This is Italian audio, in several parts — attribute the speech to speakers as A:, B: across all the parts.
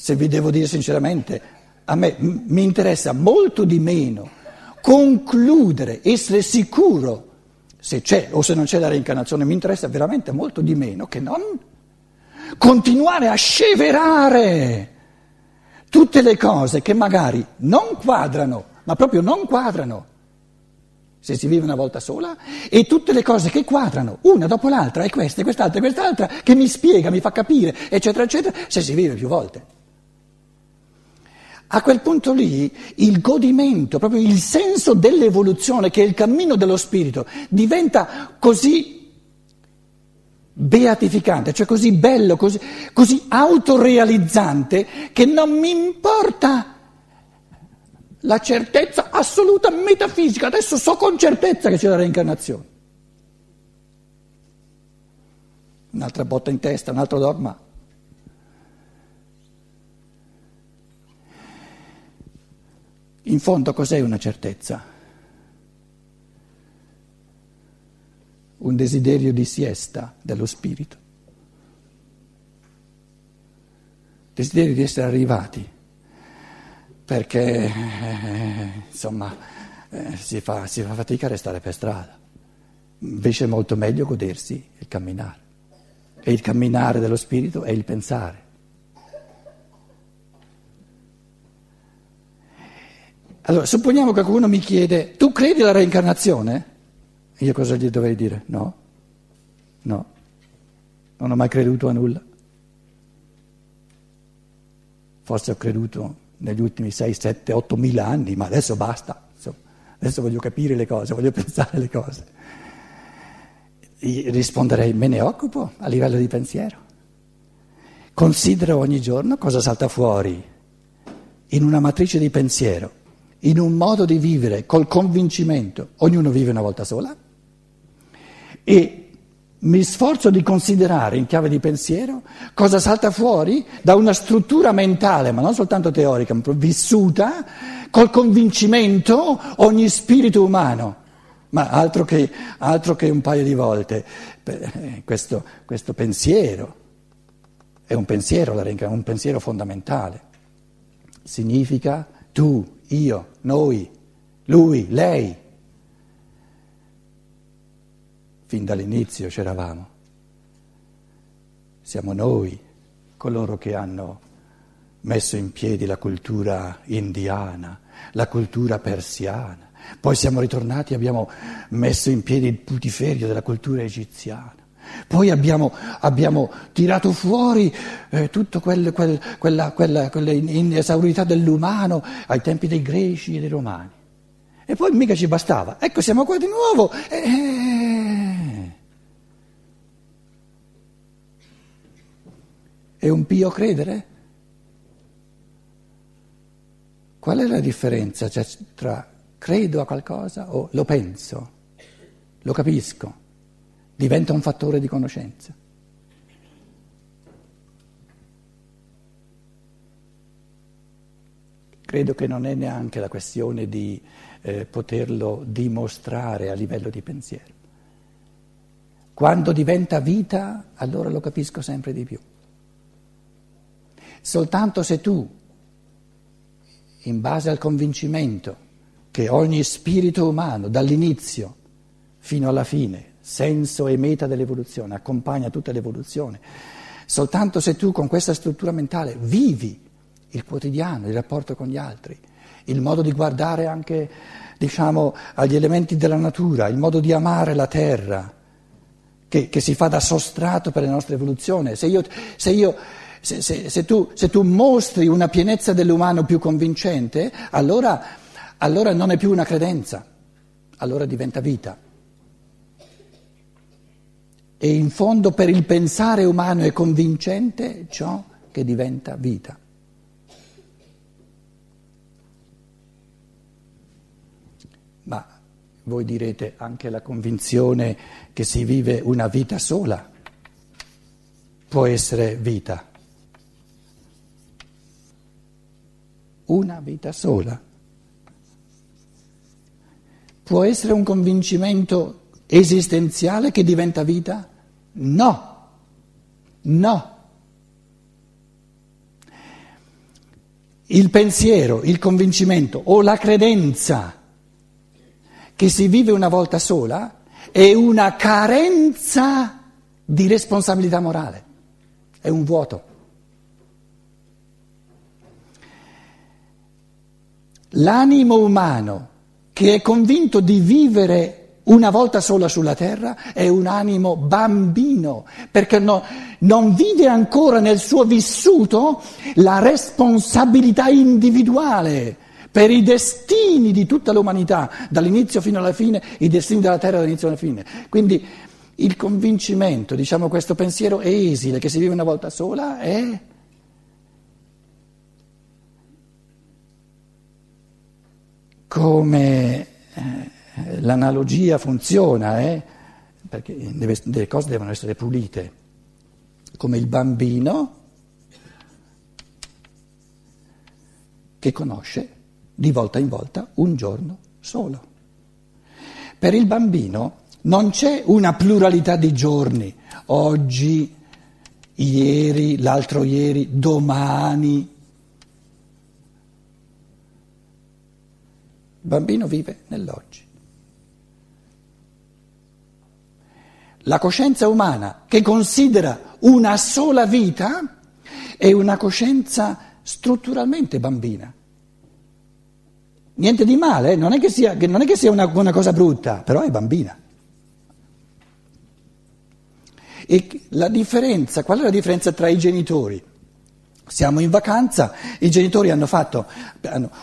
A: se vi devo dire sinceramente, a me m- mi interessa molto di meno concludere, essere sicuro se c'è o se non c'è la reincarnazione, mi interessa veramente molto di meno che non continuare a sceverare tutte le cose che magari non quadrano, ma proprio non quadrano, se si vive una volta sola, e tutte le cose che quadrano, una dopo l'altra, e questa, e quest'altra, e quest'altra, che mi spiega, mi fa capire, eccetera, eccetera, se si vive più volte. A quel punto lì il godimento, proprio il senso dell'evoluzione, che è il cammino dello spirito, diventa così beatificante, cioè così bello, così, così autorealizzante, che non mi importa la certezza assoluta metafisica. Adesso so con certezza che c'è la reincarnazione. Un'altra botta in testa, un altro dogma. In fondo cos'è una certezza? un desiderio di siesta dello spirito, desiderio di essere arrivati, perché eh, insomma eh, si, fa, si fa fatica a restare per strada, invece è molto meglio godersi il camminare. E il camminare dello spirito è il pensare. Allora, supponiamo che qualcuno mi chiede, tu credi alla reincarnazione? Io cosa gli dovrei dire? No, no, non ho mai creduto a nulla. Forse ho creduto negli ultimi 6, 7, 8 mila anni, ma adesso basta. Insomma, adesso voglio capire le cose, voglio pensare le cose. Io risponderei, me ne occupo a livello di pensiero. Considero ogni giorno cosa salta fuori in una matrice di pensiero, in un modo di vivere col convincimento. Ognuno vive una volta sola e mi sforzo di considerare in chiave di pensiero cosa salta fuori da una struttura mentale, ma non soltanto teorica, ma vissuta, col convincimento ogni spirito umano. Ma altro che, altro che un paio di volte. Questo, questo pensiero è un pensiero, un pensiero fondamentale. Significa tu, io, noi, lui, lei. fin dall'inizio c'eravamo. Siamo noi coloro che hanno messo in piedi la cultura indiana, la cultura persiana. Poi siamo ritornati e abbiamo messo in piedi il putiferio della cultura egiziana. Poi abbiamo, abbiamo tirato fuori eh, tutta quel, quel, quella, quella, quella inesaurità dell'umano ai tempi dei greci e dei romani. E poi mica ci bastava. Ecco, siamo qua di nuovo. Eh. È un pio credere? Qual è la differenza cioè, tra credo a qualcosa o lo penso, lo capisco, diventa un fattore di conoscenza? Credo che non è neanche la questione di eh, poterlo dimostrare a livello di pensiero. Quando diventa vita, allora lo capisco sempre di più. Soltanto se tu, in base al convincimento che ogni spirito umano, dall'inizio fino alla fine, senso e meta dell'evoluzione, accompagna tutta l'evoluzione, soltanto se tu con questa struttura mentale vivi il quotidiano, il rapporto con gli altri, il modo di guardare anche diciamo, agli elementi della natura, il modo di amare la terra, che, che si fa da sostrato per la nostra evoluzione. Se, io, se, io, se, se tu, tu, mostri una pienezza dell'umano più convincente, allora, allora non è più una credenza, allora diventa vita. E in fondo per il pensare umano è convincente ciò che diventa vita. Ma voi direte anche la convinzione che si vive una vita sola può essere vita. Una vita sola. Può essere un convincimento esistenziale che diventa vita? No, no. il pensiero, il convincimento o la credenza che si vive una volta sola è una carenza di responsabilità morale, è un vuoto. L'animo umano che è convinto di vivere una volta sola sulla terra è un animo bambino, perché no, non vive ancora nel suo vissuto la responsabilità individuale per i destini di tutta l'umanità, dall'inizio fino alla fine, i destini della terra dall'inizio alla fine. Quindi il convincimento, diciamo questo pensiero esile che si vive una volta sola è... come eh, l'analogia funziona, eh? perché deve, le cose devono essere pulite, come il bambino che conosce di volta in volta un giorno solo. Per il bambino non c'è una pluralità di giorni, oggi, ieri, l'altro ieri, domani. Il bambino vive nell'oggi. La coscienza umana che considera una sola vita è una coscienza strutturalmente bambina. Niente di male, eh? non è che sia, non è che sia una, una cosa brutta, però è bambina. E la differenza, qual è la differenza tra i genitori? Siamo in vacanza, i genitori hanno fatto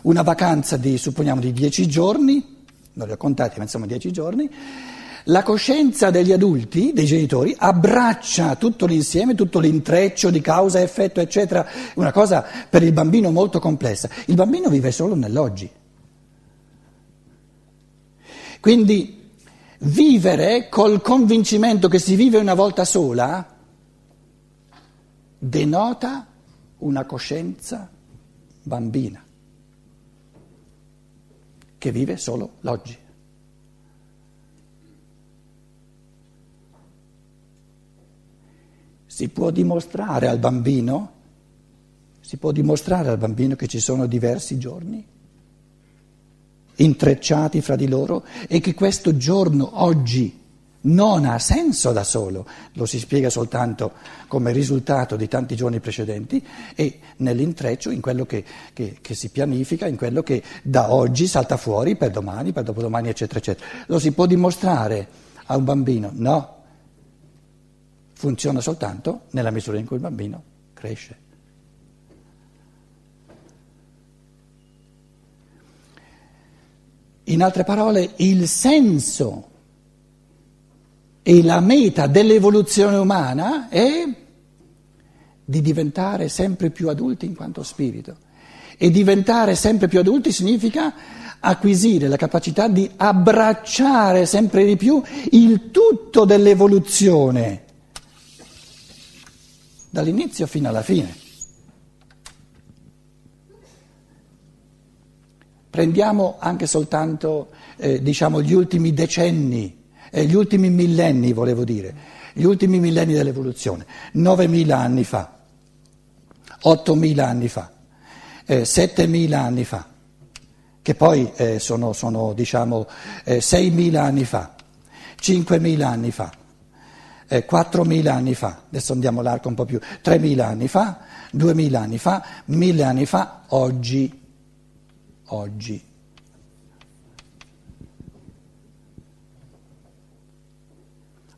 A: una vacanza di, supponiamo, di dieci giorni, non li ho contati, ma insomma dieci giorni, la coscienza degli adulti, dei genitori, abbraccia tutto l'insieme, tutto l'intreccio di causa, effetto, eccetera, una cosa per il bambino molto complessa. Il bambino vive solo nell'oggi. Quindi vivere col convincimento che si vive una volta sola denota una coscienza bambina che vive solo l'oggi. Si può dimostrare al bambino, si può dimostrare al bambino che ci sono diversi giorni intrecciati fra di loro e che questo giorno oggi non ha senso da solo, lo si spiega soltanto come risultato di tanti giorni precedenti e nell'intreccio, in quello che, che, che, si pianifica, in quello che da oggi salta fuori per domani, per dopodomani, eccetera, eccetera. Lo si può dimostrare a un bambino? No, funziona soltanto nella misura in cui il bambino cresce. In altre parole, il senso e la meta dell'evoluzione umana è di diventare sempre più adulti in quanto spirito. E diventare sempre più adulti significa acquisire la capacità di abbracciare sempre di più il tutto dell'evoluzione, dall'inizio fino alla fine. Prendiamo anche soltanto eh, diciamo, gli ultimi decenni, eh, gli ultimi millenni volevo dire, gli ultimi millenni dell'evoluzione, 9.000 anni fa, 8.000 anni fa, eh, 7.000 anni fa, che poi eh, sono, sono diciamo, 6.000 eh, anni fa, 5.000 anni fa. 4.000 anni fa, adesso andiamo l'arco un po' più, 3.000 anni fa, 2.000 anni fa, 1.000 anni fa, oggi oggi.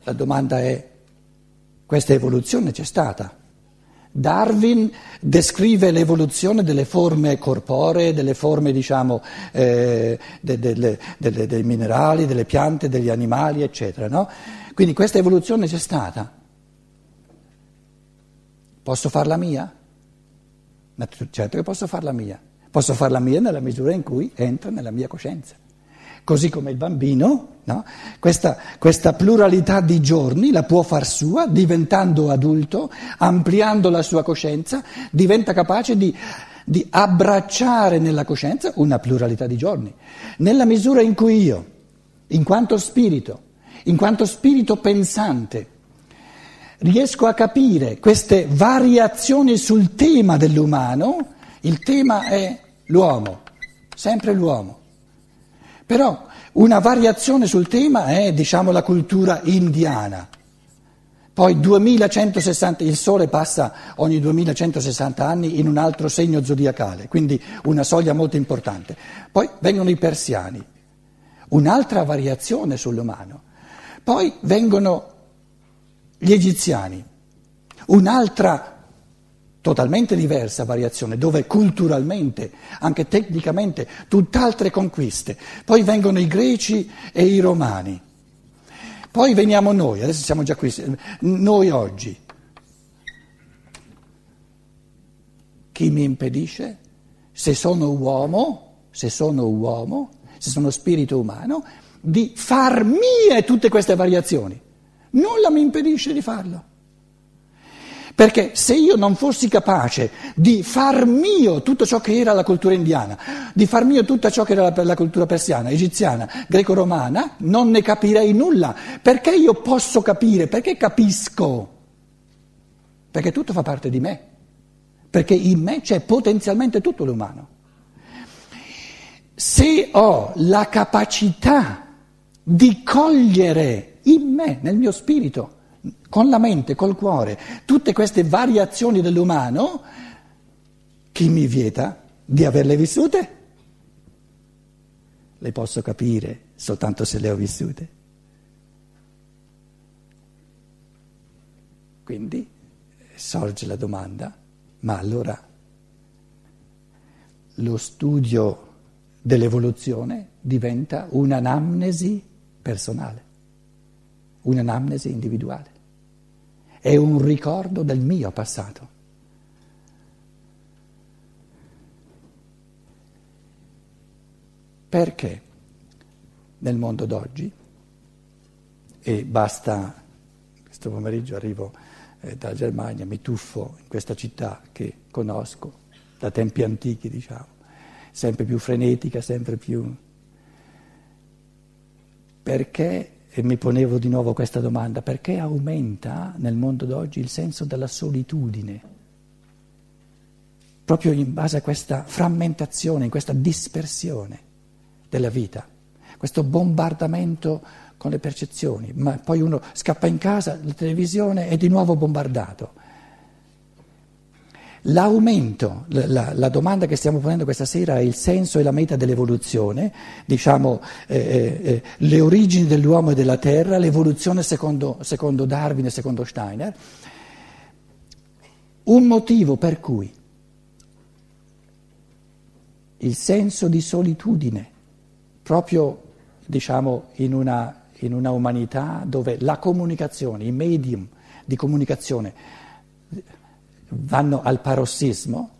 A: La domanda è, questa evoluzione c'è stata? Darwin descrive l'evoluzione delle forme corporee, delle forme diciamo, eh, de, de, de, dei minerali, delle piante, degli animali, eccetera. No? Quindi questa evoluzione c'è stata. Posso farla mia? Certo che posso farla mia. Posso farla mia nella misura in cui entra nella mia coscienza. Così come il bambino, no? questa, questa, pluralità di giorni la può far sua, diventando adulto, ampliando la sua coscienza, diventa capace di, di abbracciare nella coscienza una pluralità di giorni. Nella misura in cui io, in quanto spirito, in quanto spirito pensante, riesco a capire queste variazioni sul tema dell'umano, il tema è l'uomo, sempre l'uomo. Però una variazione sul tema è, diciamo, la cultura indiana. Poi 2160, il Sole passa ogni 2160 anni in un altro segno zodiacale, quindi una soglia molto importante. Poi vengono i persiani, un'altra variazione sull'umano. Poi vengono gli egiziani, un'altra totalmente diversa variazione, dove culturalmente, anche tecnicamente, tutt'altre conquiste. Poi vengono i greci e i romani. Poi veniamo noi, adesso siamo già qui, noi oggi. Chi mi impedisce? Se sono uomo, se sono uomo, se sono spirito umano, di far mie tutte queste variazioni. Nulla mi impedisce di farlo. Perché se io non fossi capace di far mio tutto ciò che era la cultura indiana, di far mio tutto ciò che era la, la cultura persiana, egiziana, greco-romana, non ne capirei nulla. Perché io posso capire? Perché capisco? Perché tutto fa parte di me. Perché in me c'è potenzialmente tutto l'umano. Se ho la capacità di cogliere in me, nel mio spirito, con la mente, col cuore, tutte queste variazioni dell'umano, chi mi vieta di averle vissute? Le posso capire soltanto se le ho vissute. Quindi sorge la domanda, ma allora lo studio dell'evoluzione diventa un'anamnesi personale, un'anamnesi individuale è un ricordo del mio passato. Perché nel mondo d'oggi, e basta, questo pomeriggio arrivo eh, dalla Germania, mi tuffo in questa città che conosco da tempi antichi, diciamo, sempre più frenetica, sempre più... Perché e mi ponevo di nuovo questa domanda, perché aumenta nel mondo d'oggi il senso della solitudine? Proprio in base a questa frammentazione, in questa dispersione della vita, questo bombardamento con le percezioni, ma poi uno scappa in casa, la televisione è di nuovo bombardato. L'aumento, la, la, domanda che stiamo ponendo questa sera è il senso e la meta dell'evoluzione, diciamo eh, eh, eh, le origini dell'uomo e della terra, l'evoluzione secondo, secondo Darwin e secondo Steiner. Un motivo per cui il senso di solitudine, proprio diciamo in una, in una umanità dove la comunicazione, i medium di comunicazione, vanno al parossismo,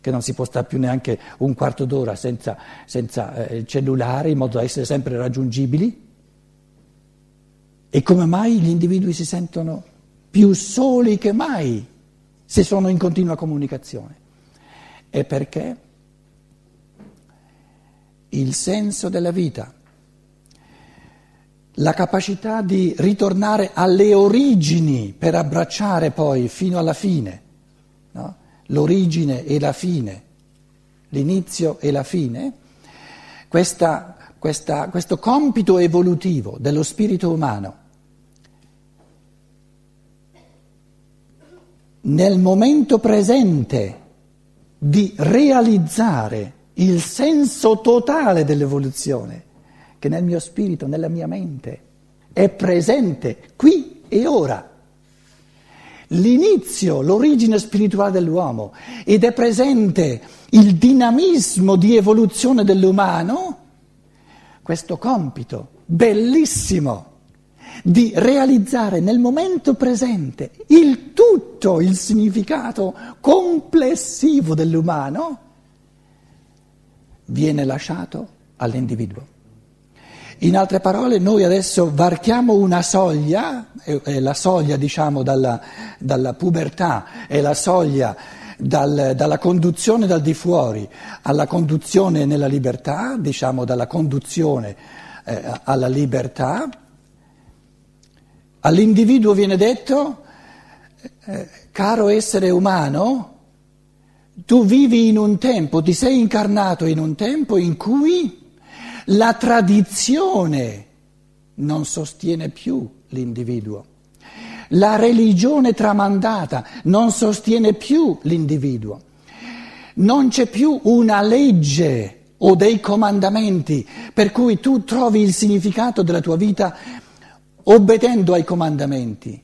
A: che non si può stare più neanche un quarto d'ora senza, senza eh, cellulare in modo da essere sempre raggiungibili. E come mai gli individui si sentono più soli che mai se sono in continua comunicazione? È perché il senso della vita, la capacità di ritornare alle origini per abbracciare poi fino alla fine? L'origine e la fine, l'inizio e la fine, questa, questa, questo compito evolutivo dello spirito umano nel momento presente di realizzare il senso totale dell'evoluzione che nel mio spirito, nella mia mente è presente qui e ora l'inizio, l'origine spirituale dell'uomo ed è presente il dinamismo di evoluzione dell'umano, questo compito bellissimo di realizzare nel momento presente il tutto, il significato complessivo dell'umano, viene lasciato all'individuo. In altre parole, noi adesso varchiamo una soglia, è la soglia diciamo dalla, dalla pubertà, è la soglia dal, dalla conduzione dal di fuori alla conduzione nella libertà, diciamo dalla conduzione eh, alla libertà. All'individuo viene detto, eh, caro essere umano, Tu vivi in un tempo, ti sei incarnato in un tempo in cui la tradizione non sostiene più l'individuo. La religione tramandata non sostiene più l'individuo. Non c'è più una legge o dei comandamenti per cui tu trovi il significato della tua vita obbedendo ai comandamenti.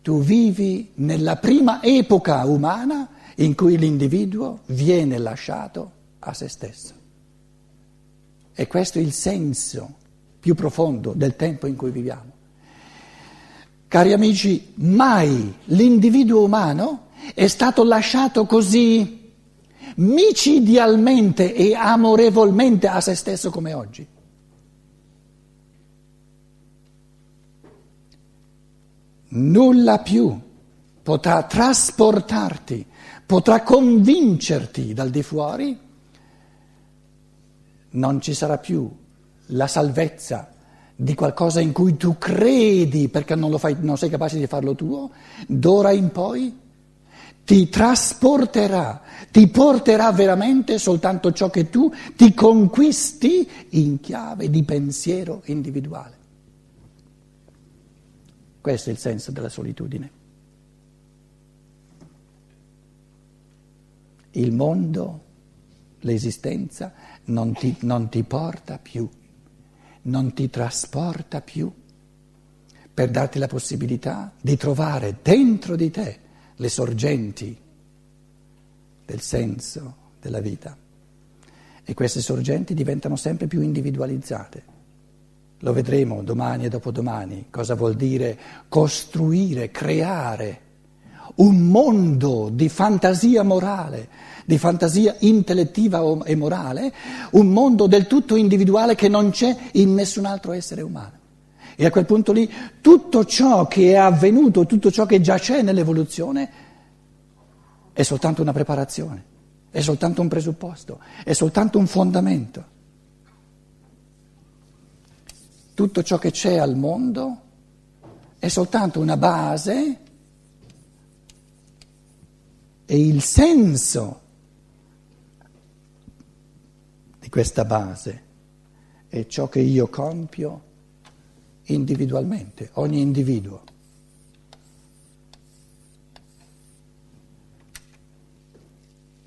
A: Tu vivi nella prima epoca umana in cui l'individuo viene lasciato a se stesso. E questo è il senso più profondo del tempo in cui viviamo. Cari amici, mai l'individuo umano è stato lasciato così micidialmente e amorevolmente a se stesso come oggi. Nulla più potrà trasportarti, potrà convincerti dal di fuori, non ci sarà più la salvezza di qualcosa in cui tu credi perché non, fai, non sei capace di farlo tuo, d'ora in poi ti trasporterà, ti porterà veramente soltanto ciò che tu ti conquisti in chiave di pensiero individuale. Questo è il senso della solitudine. Il mondo, l'esistenza, non ti, non ti porta più, non ti trasporta più per darti la possibilità di trovare dentro di te le sorgenti del senso della vita. E queste sorgenti diventano sempre più individualizzate. Lo vedremo domani e dopodomani, cosa vuol dire costruire, creare un mondo di fantasia morale, di fantasia intellettiva e morale, un mondo del tutto individuale che non c'è in nessun altro essere umano. E a quel punto lì tutto ciò che è avvenuto, tutto ciò che già c'è nell'evoluzione è soltanto una preparazione, è soltanto un presupposto, è soltanto un fondamento. Tutto ciò che c'è al mondo è soltanto una base e il senso di questa base è ciò che io compio individualmente, ogni individuo.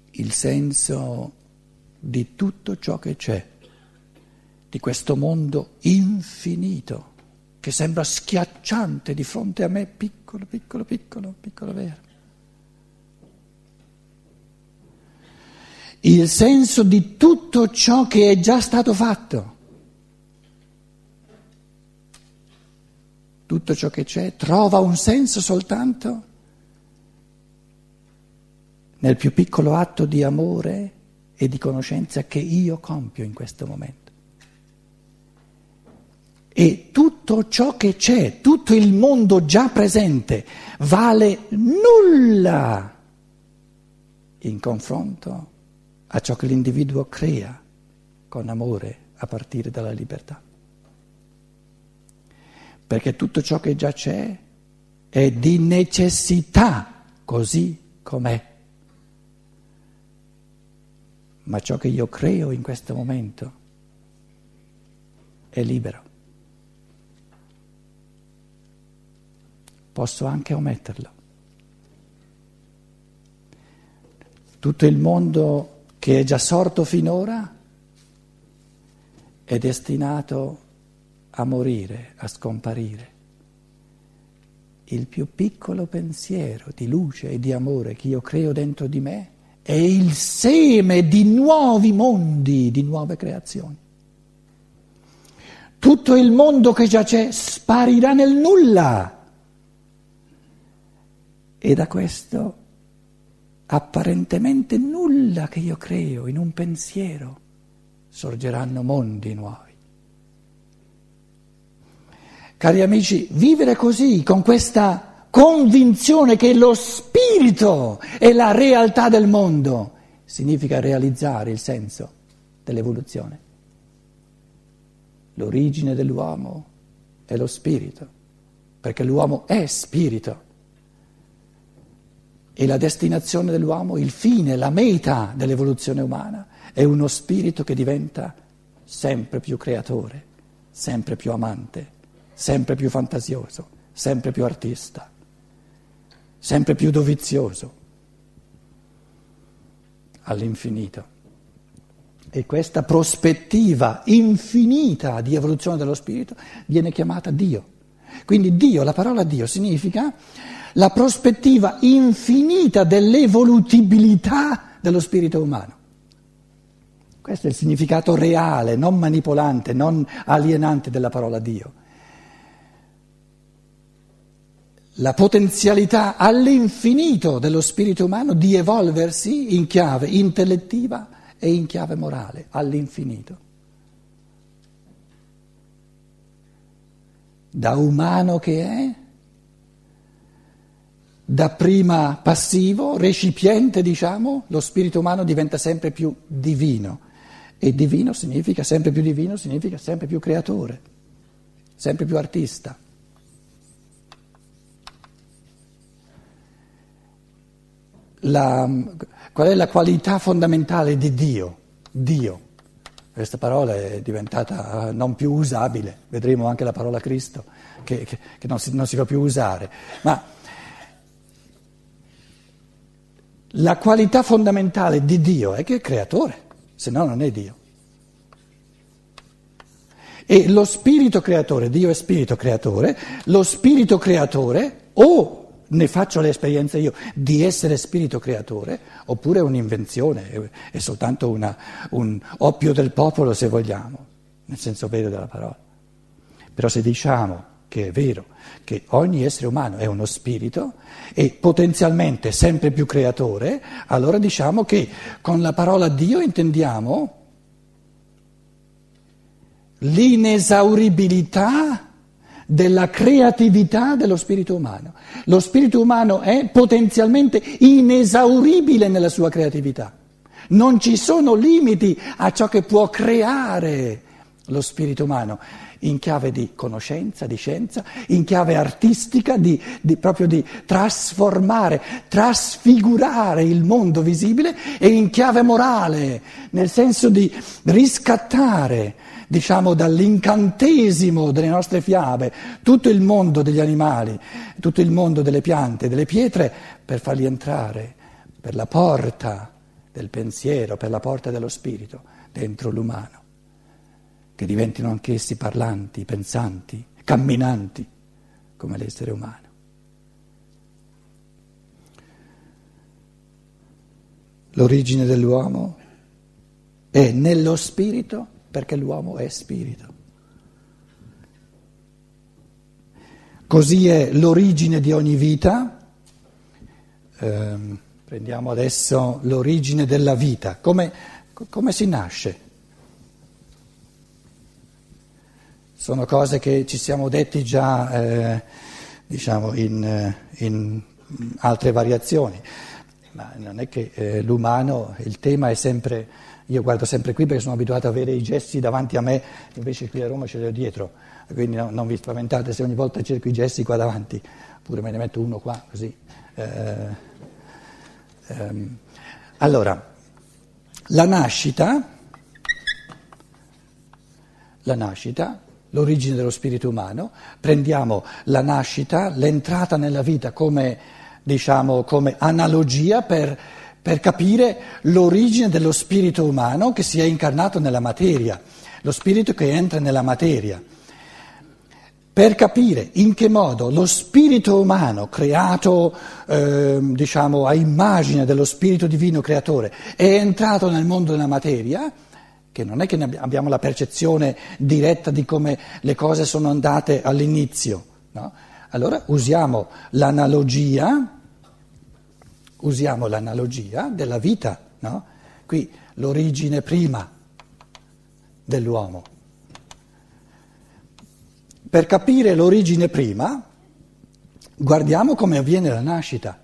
A: Il senso di tutto ciò che c'è, di questo mondo infinito, che sembra schiacciante di fronte a me, piccolo, piccolo, piccolo, piccolo vero. Il senso di tutto ciò che è già stato fatto. tutto ciò che c'è trova un senso soltanto nel più piccolo atto di amore e di conoscenza che io compio in questo momento. E tutto ciò che c'è, tutto il mondo già presente, vale nulla in confronto a ciò che l'individuo crea con amore a partire dalla libertà perché tutto ciò che già c'è è di necessità così com'è. Ma ciò che io creo in questo momento è libero. Posso anche ometterlo. Tutto il mondo che è già sorto finora è destinato a morire, a scomparire. Il più piccolo pensiero di luce e di amore che io creo dentro di me è il seme di nuovi mondi, di nuove creazioni. Tutto il mondo che già c'è sparirà nel nulla. E da questo apparentemente nulla che io creo in un pensiero sorgeranno mondi nuovi. Cari amici, vivere così, con questa convinzione che lo spirito è la realtà del mondo, significa realizzare il senso dell'evoluzione. L'origine dell'uomo è lo spirito, perché l'uomo è spirito. E la destinazione dell'uomo, il fine, la meta dell'evoluzione umana è uno spirito che diventa sempre più creatore, sempre più amante, sempre più fantasioso, sempre più artista, sempre più dovizioso, all'infinito. E questa prospettiva infinita di evoluzione dello spirito viene chiamata Dio. Quindi Dio, la parola Dio significa la prospettiva infinita dell'evolutibilità dello spirito umano. Questo è il significato reale, non manipolante, non alienante della parola Dio. La potenzialità all'infinito dello spirito umano di evolversi in chiave intellettiva e in chiave morale, all'infinito. Da umano che è, da prima passivo, recipiente, diciamo, lo spirito umano diventa sempre più divino. E divino significa, sempre più divino significa sempre più creatore, sempre più artista. La, qual è la qualità fondamentale di Dio? Dio. Questa parola è diventata eh, non più usabile, vedremo anche la parola Cristo che, che, che non, si, non si fa più usare. Ma la qualità fondamentale di Dio è che è creatore se no non è Dio. E lo spirito creatore, Dio è spirito creatore, lo spirito creatore o ne faccio l'esperienza io di essere spirito creatore, oppure è un'invenzione, è soltanto una, un oppio del popolo se vogliamo, nel senso vero della parola. Però se diciamo che è vero, che ogni essere umano è uno spirito e potenzialmente sempre più creatore, allora diciamo che con la parola Dio intendiamo l'inesauribilità della creatività dello spirito umano. Lo spirito umano è potenzialmente inesauribile nella sua creatività. Non ci sono limiti a ciò che può creare lo spirito umano in chiave di conoscenza, di scienza, in chiave artistica, di, di, proprio di trasformare, trasfigurare il mondo visibile e in chiave morale, nel senso di riscattare, diciamo, dall'incantesimo delle nostre fiabe tutto il mondo degli animali, tutto il mondo delle piante, delle pietre, per farli entrare per la porta del pensiero, per la porta dello spirito dentro l'umano che diventino anch'essi parlanti, pensanti, camminanti come l'essere umano. L'origine dell'uomo è nello spirito perché l'uomo è spirito. Così è l'origine di ogni vita. Eh, prendiamo adesso l'origine della vita. Come, come si nasce? Sono cose che ci siamo detti già eh, diciamo in, eh, in, altre variazioni, ma non è che eh, l'umano, il tema è sempre, io guardo sempre qui perché sono abituato a avere i gesti davanti a me, invece qui a Roma ce li ho dietro, quindi no, non vi spaventate se ogni volta cerco i gesti qua davanti, oppure me ne metto uno qua così. Eh, ehm. Allora, la nascita, la nascita l'origine dello spirito umano, prendiamo la nascita, l'entrata nella vita come, diciamo, come analogia per, per capire l'origine dello spirito umano che si è incarnato nella materia, lo spirito che entra nella materia. Per capire in che modo lo spirito umano, creato eh, diciamo, a immagine dello spirito divino creatore, è entrato nel mondo della materia, che non è che abbiamo la percezione diretta di come le cose sono andate all'inizio. No? Allora usiamo l'analogia, usiamo l'analogia della vita, no? qui l'origine prima dell'uomo. Per capire l'origine prima, guardiamo come avviene la nascita.